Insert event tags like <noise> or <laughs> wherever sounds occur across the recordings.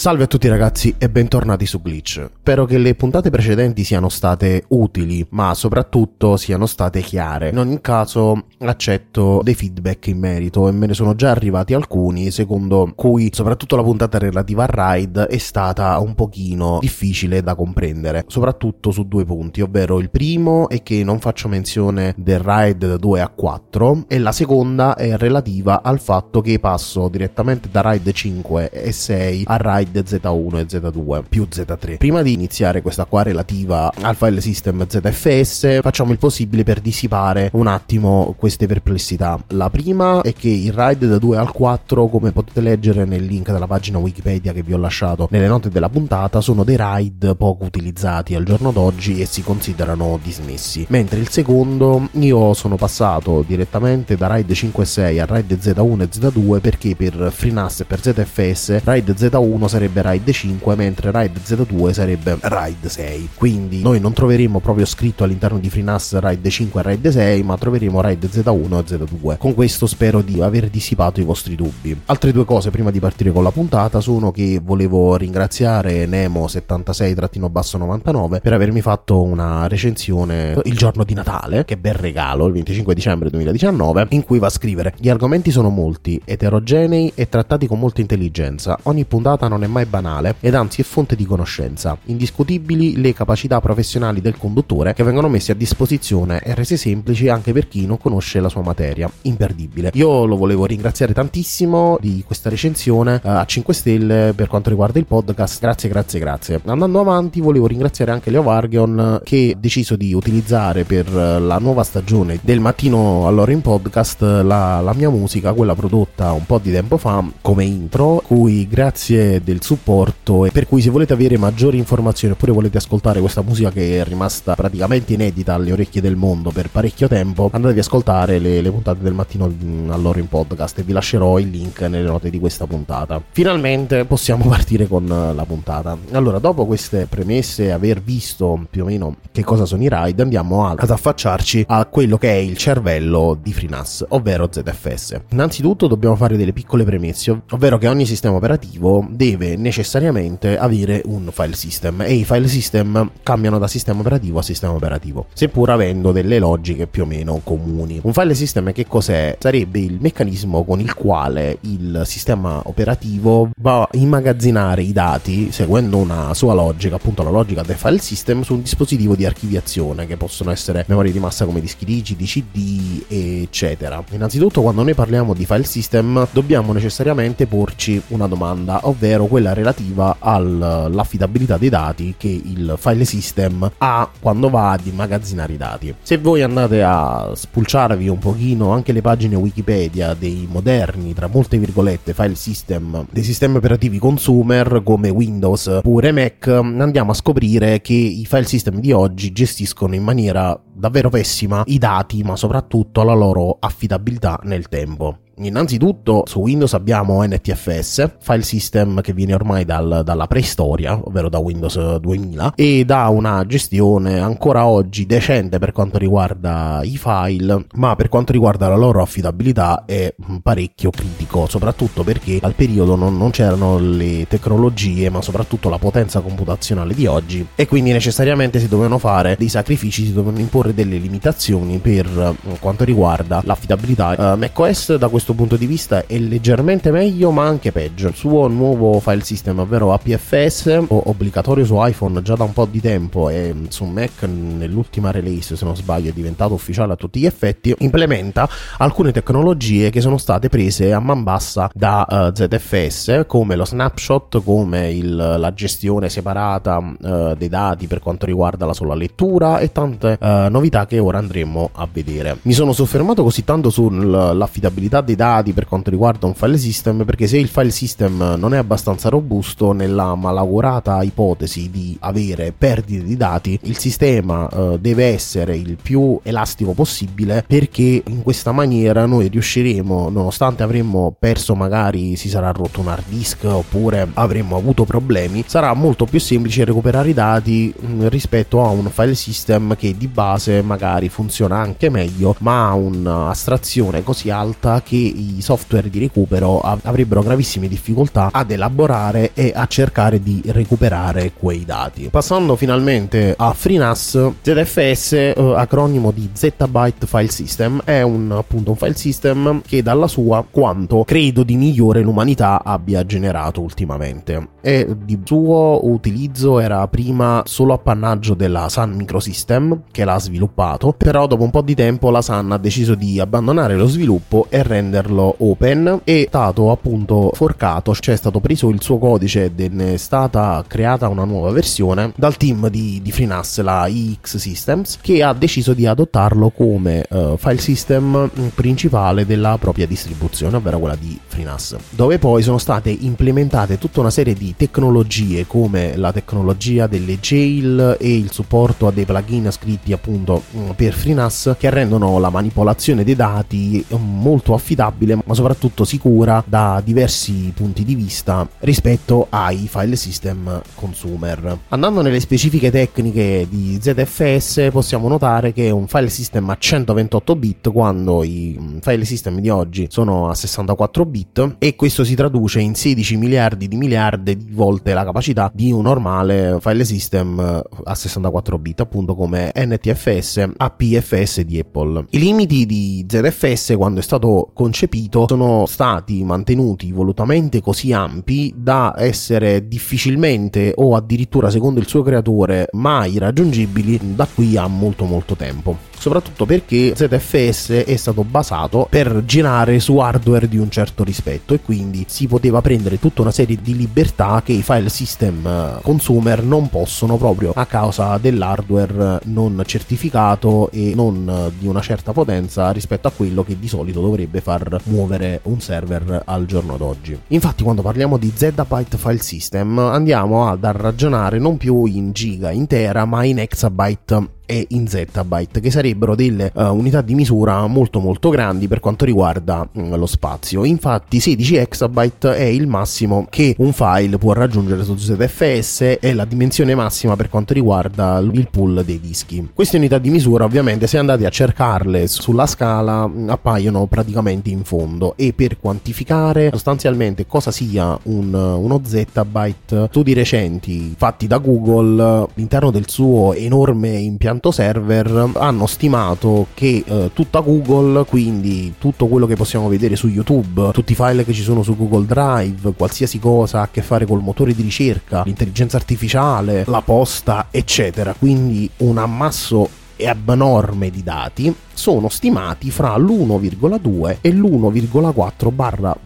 Salve a tutti ragazzi e bentornati su Glitch. Spero che le puntate precedenti siano state utili, ma soprattutto siano state chiare. In ogni caso accetto dei feedback in merito e me ne sono già arrivati alcuni, secondo cui soprattutto la puntata relativa al ride è stata un pochino difficile da comprendere, soprattutto su due punti, ovvero il primo è che non faccio menzione del ride da 2 a 4 e la seconda è relativa al fatto che passo direttamente da ride 5 e 6 a ride Z1 e Z2 più Z3. Prima di iniziare questa qua relativa al file system ZFS, facciamo il possibile per dissipare un attimo queste perplessità. La prima è che il RAID da 2 al 4, come potete leggere nel link della pagina Wikipedia che vi ho lasciato nelle note della puntata, sono dei RAID poco utilizzati al giorno d'oggi e si considerano dismessi. Mentre il secondo, io sono passato direttamente da RAID 5 e 6 a RAID Z1 e Z2 perché per FreeNAS e per ZFS RAID Z1 sarebbe RAID 5 mentre RAID Z2 sarebbe RAID 6 quindi noi non troveremo proprio scritto all'interno di FreeNAS RAID 5 e RAID 6 ma troveremo RAID Z1 e Z2 con questo spero di aver dissipato i vostri dubbi. Altre due cose prima di partire con la puntata sono che volevo ringraziare Nemo76-99 per avermi fatto una recensione il giorno di Natale che bel regalo il 25 dicembre 2019 in cui va a scrivere gli argomenti sono molti eterogenei e trattati con molta intelligenza. Ogni puntata non è mai banale ed anzi è fonte di conoscenza. Indiscutibili le capacità professionali del conduttore che vengono messe a disposizione e rese semplici anche per chi non conosce la sua materia. Imperdibile. Io lo volevo ringraziare tantissimo di questa recensione eh, a 5 stelle per quanto riguarda il podcast. Grazie, grazie, grazie. Andando avanti, volevo ringraziare anche Leo Vargion che ha deciso di utilizzare per la nuova stagione del mattino all'ora in podcast la, la mia musica, quella prodotta un po' di tempo fa come intro, cui grazie del supporto e per cui se volete avere maggiori informazioni oppure volete ascoltare questa musica che è rimasta praticamente inedita alle orecchie del mondo per parecchio tempo andatevi ad ascoltare le, le puntate del mattino all'ora in podcast e vi lascerò il link nelle note di questa puntata. Finalmente possiamo <laughs> partire con la puntata. Allora dopo queste premesse aver visto più o meno che cosa sono i ride andiamo ad affacciarci a quello che è il cervello di FreeNAS ovvero ZFS innanzitutto dobbiamo fare delle piccole premesse ovvero che ogni sistema operativo deve necessariamente avere un file system e i file system cambiano da sistema operativo a sistema operativo, seppur avendo delle logiche più o meno comuni. Un file system che cos'è? Sarebbe il meccanismo con il quale il sistema operativo va a immagazzinare i dati seguendo una sua logica, appunto la logica del file system su un dispositivo di archiviazione che possono essere memorie di massa come dischi rigidi, CD, eccetera. Innanzitutto quando noi parliamo di file system dobbiamo necessariamente porci una domanda, ovvero quella relativa all'affidabilità dei dati che il file system ha quando va ad immagazzinare i dati. Se voi andate a spulciarvi un pochino anche le pagine Wikipedia dei moderni, tra molte virgolette, file system, dei sistemi operativi consumer come Windows oppure Mac, andiamo a scoprire che i file system di oggi gestiscono in maniera davvero pessima i dati, ma soprattutto la loro affidabilità nel tempo. Innanzitutto su Windows abbiamo NTFS, file system che viene ormai dal, dalla preistoria, ovvero da Windows 2000, e dà una gestione ancora oggi decente per quanto riguarda i file, ma per quanto riguarda la loro affidabilità è parecchio critico, soprattutto perché al periodo non, non c'erano le tecnologie, ma soprattutto la potenza computazionale di oggi, e quindi necessariamente si dovevano fare dei sacrifici, si dovevano imporre delle limitazioni per eh, quanto riguarda l'affidabilità. Uh, macOS da questo punto di vista è leggermente meglio, ma anche peggio. Il suo nuovo file system, ovvero APFS, obbligatorio su iPhone già da un po' di tempo e su Mac nell'ultima release, se non sbaglio, è diventato ufficiale a tutti gli effetti, implementa alcune tecnologie che sono state prese a man bassa da uh, ZFS, come lo snapshot, come il, la gestione separata uh, dei dati per quanto riguarda la sola lettura e tante uh, novità che ora andremo a vedere. Mi sono soffermato così tanto sull'affidabilità dei dati per quanto riguarda un file system perché se il file system non è abbastanza robusto nella malaugurata ipotesi di avere perdite di dati, il sistema uh, deve essere il più elastico possibile perché in questa maniera noi riusciremo, nonostante avremmo perso magari si sarà rotto un hard disk oppure avremmo avuto problemi, sarà molto più semplice recuperare i dati mh, mm, rispetto a un file system che di base magari funziona anche meglio ma ha un'astrazione così alta che i software di recupero av- avrebbero gravissime difficoltà ad elaborare e a cercare di recuperare quei dati. Passando finalmente a FreeNAS, ZFS, eh, acronimo di Zettabyte File System, è un, appunto un file system che dalla sua quanto credo di migliore l'umanità abbia generato ultimamente. E di suo utilizzo era prima solo appannaggio della Sun Microsystem che l'ha sviluppato, però dopo un po' di tempo la Sun ha deciso di abbandonare lo sviluppo e renderlo open e è stato appunto forcato, cioè è stato preso il suo codice ed è stata creata una nuova versione dal team di, di FreeNAS, la iX Systems, che ha deciso di adottarlo come uh, file system principale della propria distribuzione, ovvero quella di FreeNAS, dove poi sono state implementate tutta una serie di tecnologie come la tecnologia delle jail e il supporto a dei plugin scritti appunto per FreeNAS che rendono la manipolazione dei dati molto affidabile ma soprattutto sicura da diversi punti di vista rispetto ai file system consumer. Andando nelle specifiche tecniche di ZFS possiamo notare che un file system a 128 bit quando i file system di oggi sono a 64 bit e questo si traduce in 16 miliardi di miliardi di volte la capacità di un normale file system a 64 bit appunto come NTFS APFS di Apple. I limiti di ZFS quando è stato concepito sono stati mantenuti volutamente così ampi da essere difficilmente o addirittura secondo il suo creatore mai raggiungibili da qui a molto molto tempo. Soprattutto perché ZFS è stato basato per girare su hardware di un certo rispetto e quindi si poteva prendere tutta una serie di libertà che i file system eh, consumer non possono proprio a causa dell'hardware non certificato e non eh, di una certa potenza rispetto a quello che di solito dovrebbe far muovere un server al giorno d'oggi. Infatti quando parliamo di zettabyte file system andiamo ad ragionare non più in giga intera ma in exabyte e in zettabyte, che sarebbero delle uh, unità di misura molto molto grandi per quanto riguarda uh, lo spazio. Infatti 16 exabyte è il massimo che un file può raggiungere su ZFS e la dimensione massima per quanto riguarda il pool dei dischi. Queste unità di misura ovviamente se andate a cercarle sulla scala appaiono praticamente in fondo e per quantificare sostanzialmente cosa sia un, uno zettabyte studi recenti fatti da Google all'interno del suo enorme impianto impianto server hanno stimato che eh, tutta Google, quindi tutto quello che possiamo vedere su YouTube, tutti i file che ci sono su Google Drive, qualsiasi cosa a che fare col motore di ricerca, l'intelligenza artificiale, la posta, eccetera, quindi un ammasso abnorme di dati sono stimati fra l'1,2 e l'1,4 barra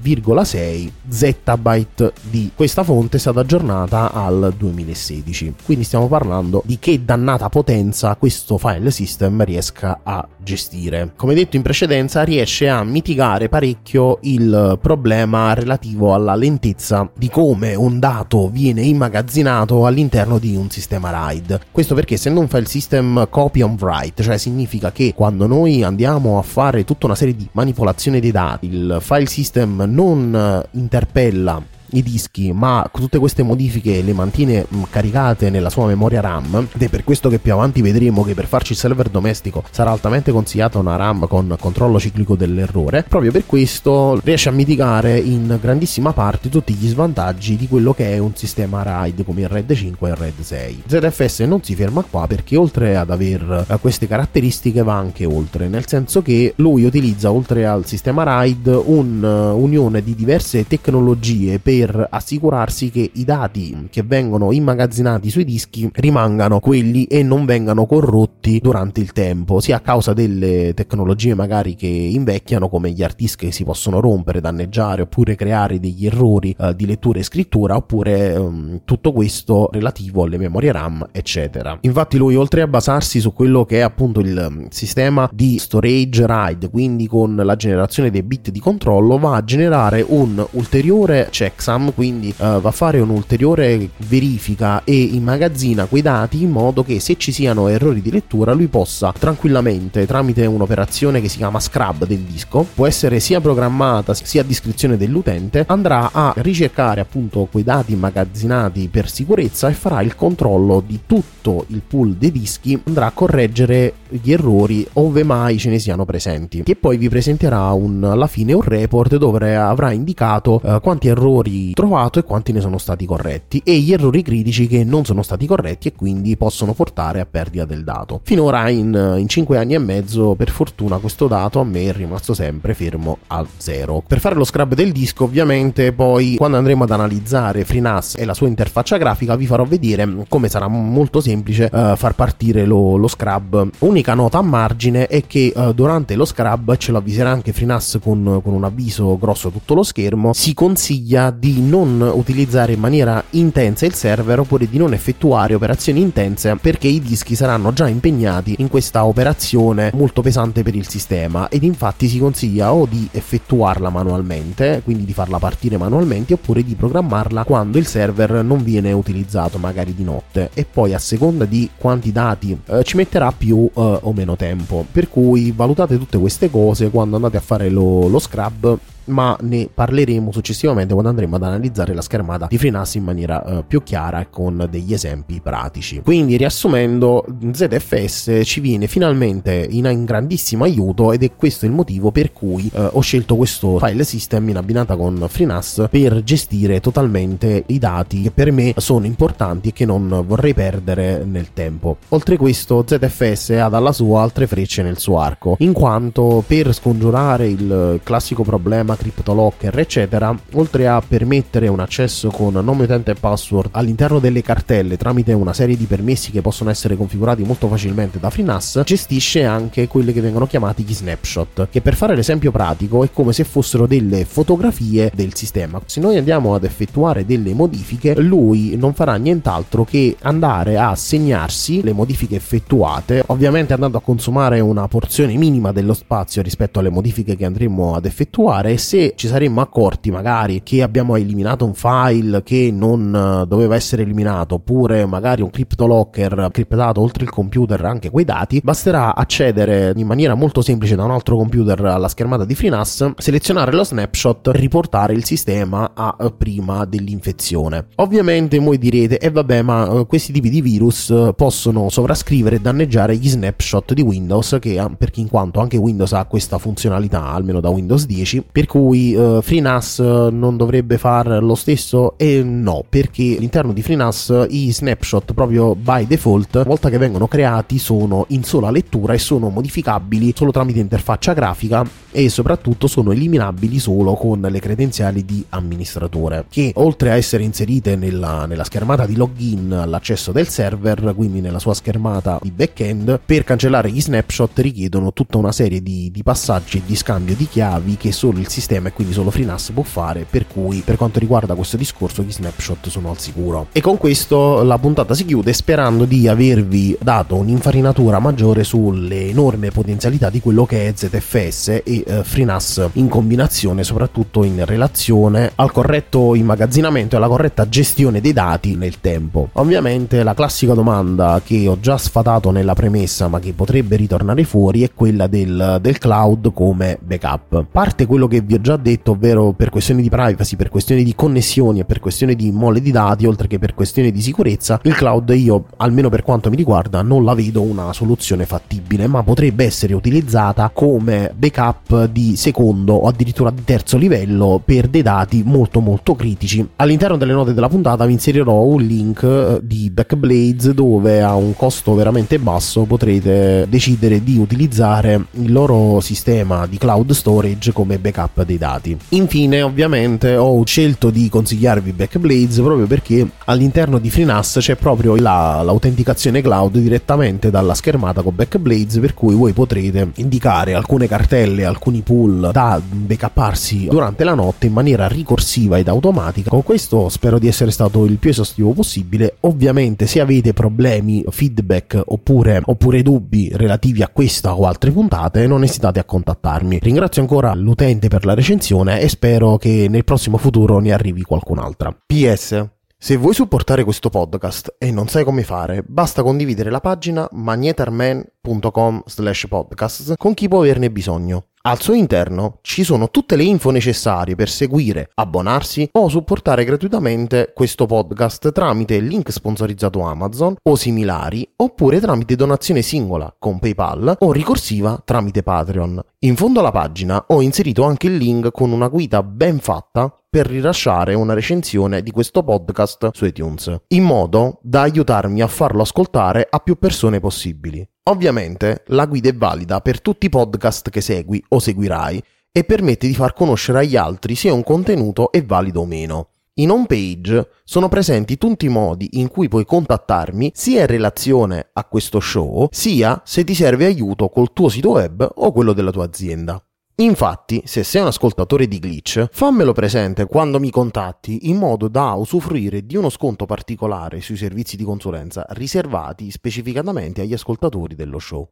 6 zettabyte. Di questa fonte è stata aggiornata al 2016 quindi stiamo parlando di che dannata potenza questo file system riesca a gestire. Come detto in precedenza, riesce a mitigare parecchio il problema relativo alla lentezza di come un dato viene immagazzinato all'interno di un sistema RAID. Questo perché essendo un file system copy on write, cioè significa che quando noi andiamo a fare tutta una serie di manipolazione dei dati, il file system non interpella i dischi, ma tutte queste modifiche le mantiene mm, caricate nella sua memoria RAM ed è per questo che più avanti vedremo che per farci il server domestico sarà altamente consigliata una RAM con controllo ciclico dell'errore. Proprio per questo riesce a mitigare in grandissima parte tutti gli svantaggi di quello che è un sistema RAID come il RAID 5 e il RAID 6. ZFS non si ferma qua perché oltre ad aver eh, queste caratteristiche va anche oltre, nel senso che lui utilizza oltre al sistema RAID un'unione di diverse tecnologie per per assicurarsi che i dati che vengono immagazzinati sui dischi rimangano quelli e non vengano corrotti durante il tempo, sia a causa delle tecnologie magari che invecchiano come gli disk che si possono rompere, danneggiare oppure creare degli errori eh, di lettura e scrittura oppure ehm, tutto questo relativo alle memorie RAM eccetera. Infatti lui oltre a basarsi su quello che è appunto il ehm, sistema di storage RAID, quindi con la generazione dei bit di controllo, va a generare un ulteriore checksum Sam quindi uh, va a fare un'ulteriore verifica e immagazzina quei dati in modo che se ci siano errori di lettura lui possa tranquillamente tramite un'operazione che si chiama scrub del disco può essere sia programmata sia a descrizione dell'utente andrà a ricercare appunto quei dati immagazzinati per sicurezza e farà il controllo di tutto il pool dei dischi andrà a correggere gli errori ove mai ce ne siano presenti. E poi vi presenterà un, alla fine un report dove avrà indicato uh, quanti errori trovato e quanti ne sono stati corretti e gli errori critici che non sono stati corretti e quindi possono portare a perdita del dato. Finora in, in 5 anni e mezzo per fortuna questo dato a me è rimasto sempre fermo a zero. Per fare lo scrub del disco ovviamente poi quando andremo ad analizzare FreeNAS e la sua interfaccia grafica vi farò vedere come sarà molto semplice uh, far partire lo, lo, scrub. Unica nota a margine è che uh, durante lo scrub ce lo avviserà anche FreeNAS con, con un avviso grosso tutto lo schermo si consiglia di non utilizzare in maniera intensa il server oppure di non effettuare operazioni intense perché i dischi saranno già impegnati in questa operazione molto pesante per il sistema ed infatti si consiglia o di effettuarla manualmente, quindi di farla partire manualmente oppure di programmarla quando il server non viene utilizzato magari di notte e poi a seconda di quanti dati eh, ci metterà più eh, o meno tempo. Per cui valutate tutte queste cose quando andate a fare lo, lo scrub ma ne parleremo successivamente quando andremo ad analizzare la schermata di FreeNAS in maniera uh, più chiara e con degli esempi pratici. Quindi riassumendo, ZFS ci viene finalmente in, in grandissimo aiuto ed è questo il motivo per cui uh, ho scelto questo file system in abbinata con FreeNAS per gestire totalmente i dati che per me sono importanti e che non vorrei perdere nel tempo. Oltre questo, ZFS ha dalla sua altre frecce nel suo arco, in quanto per scongiurare il classico problema sistema CryptoLocker, eccetera, oltre a permettere un accesso con nome utente e password all'interno delle cartelle tramite una serie di permessi che possono essere configurati molto facilmente da FreeNAS, gestisce anche quelli che vengono chiamati gli snapshot, che per fare l'esempio pratico è come se fossero delle fotografie del sistema. Se noi andiamo ad effettuare delle modifiche, lui non farà nient'altro che andare a segnarsi le modifiche effettuate, ovviamente andando a consumare una porzione minima dello spazio rispetto alle modifiche che andremo ad effettuare se ci saremmo accorti magari che abbiamo eliminato un file che non eh, doveva essere eliminato oppure magari un CryptoLocker criptato oltre il computer anche quei dati basterà accedere in maniera molto semplice da un altro computer alla schermata di FreeNAS selezionare lo snapshot riportare il sistema a eh, prima dell'infezione. Ovviamente voi direte e eh vabbè ma eh, questi tipi di virus possono sovrascrivere e danneggiare gli snapshot di Windows che perché in quanto anche Windows ha questa funzionalità almeno da Windows 10 per cui uh, FreeNAS non dovrebbe fare lo stesso? E no, perché all'interno di FreeNAS i snapshot proprio by default, una volta che vengono creati, sono in sola lettura e sono modificabili solo tramite interfaccia grafica e soprattutto sono eliminabili solo con le credenziali di amministratore, che oltre a essere inserite nella, nella schermata di login all'accesso del server, quindi nella sua schermata di backend, per cancellare gli snapshot richiedono tutta una serie di, di passaggi e di scambio di chiavi che solo il sistema sistema e quindi solo FreeNAS può fare, per cui per quanto riguarda questo discorso gli snapshot sono al sicuro. E con questo la puntata si chiude sperando di avervi dato un'infarinatura maggiore sulle enorme potenzialità di quello che è ZFS e eh, FreeNAS in combinazione, soprattutto in relazione al corretto immagazzinamento e alla corretta gestione dei dati nel tempo. Ovviamente la classica domanda che ho già sfatato nella premessa ma che potrebbe ritornare fuori è quella del, del cloud come backup. Parte quello che vi ho già detto, ovvero per questioni di privacy, per questioni di connessioni e per questioni di mole di dati, oltre che per questioni di sicurezza, il cloud io, almeno per quanto mi riguarda, non la vedo una soluzione fattibile, ma potrebbe essere utilizzata come backup di secondo o addirittura di terzo livello per dei dati molto molto critici. All'interno delle note della puntata vi inserirò un link eh, di Backblades dove a un costo veramente basso potrete decidere di utilizzare il loro sistema di cloud storage come backup dei dati. Infine, ovviamente, ho scelto di consigliarvi Backblades proprio perché all'interno di FreeNAS c'è proprio la, l'autenticazione cloud direttamente dalla schermata con Backblades, per cui voi potrete indicare alcune cartelle, alcuni pool da backupparsi durante la notte in maniera ricorsiva ed automatica. Con questo spero di essere stato il più esaustivo possibile. Ovviamente, se avete problemi, feedback oppure, oppure dubbi relativi a questa o altre puntate, non esitate a contattarmi. Ringrazio ancora l'utente per la recensione e spero che nel prossimo futuro ne arrivi qualcun'altra. PS. Se vuoi supportare questo podcast e non sai come fare, basta condividere la pagina magnetarman.com slash podcast con chi può averne bisogno. Al suo interno ci sono tutte le info necessarie per seguire, abbonarsi o supportare gratuitamente questo podcast tramite link sponsorizzato Amazon o similari oppure tramite donazione singola con PayPal o ricorsiva tramite Patreon. In fondo alla pagina ho inserito anche il link con una guida ben fatta per rilasciare una recensione di questo podcast su iTunes, in modo da aiutarmi a farlo ascoltare a più persone possibili. Ovviamente la guida è valida per tutti i podcast che segui o seguirai e permette di far conoscere agli altri se un contenuto è valido o meno. In home page sono presenti tutti i modi in cui puoi contattarmi sia in relazione a questo show, sia se ti serve aiuto col tuo sito web o quello della tua azienda. Infatti, se sei un ascoltatore di Glitch, fammelo presente quando mi contatti in modo da usufruire di uno sconto particolare sui servizi di consulenza riservati specificatamente agli ascoltatori dello show.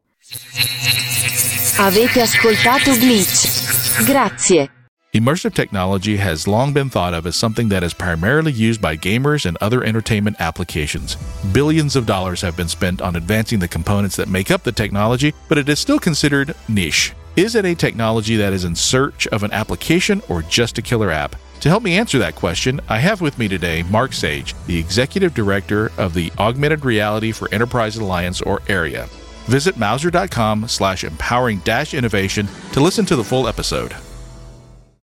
Avete ascoltato Glitch. Grazie. Immersive technology has long been thought of as something that is primarily used by gamers and other entertainment applications. Billions of dollars have been spent on advancing the components that make up the technology, but it is still considered niche. Is it a technology that is in search of an application or just a killer app? To help me answer that question, I have with me today Mark Sage, the Executive Director of the Augmented Reality for Enterprise Alliance, or AREA. Visit Mauser.com slash empowering dash innovation to listen to the full episode.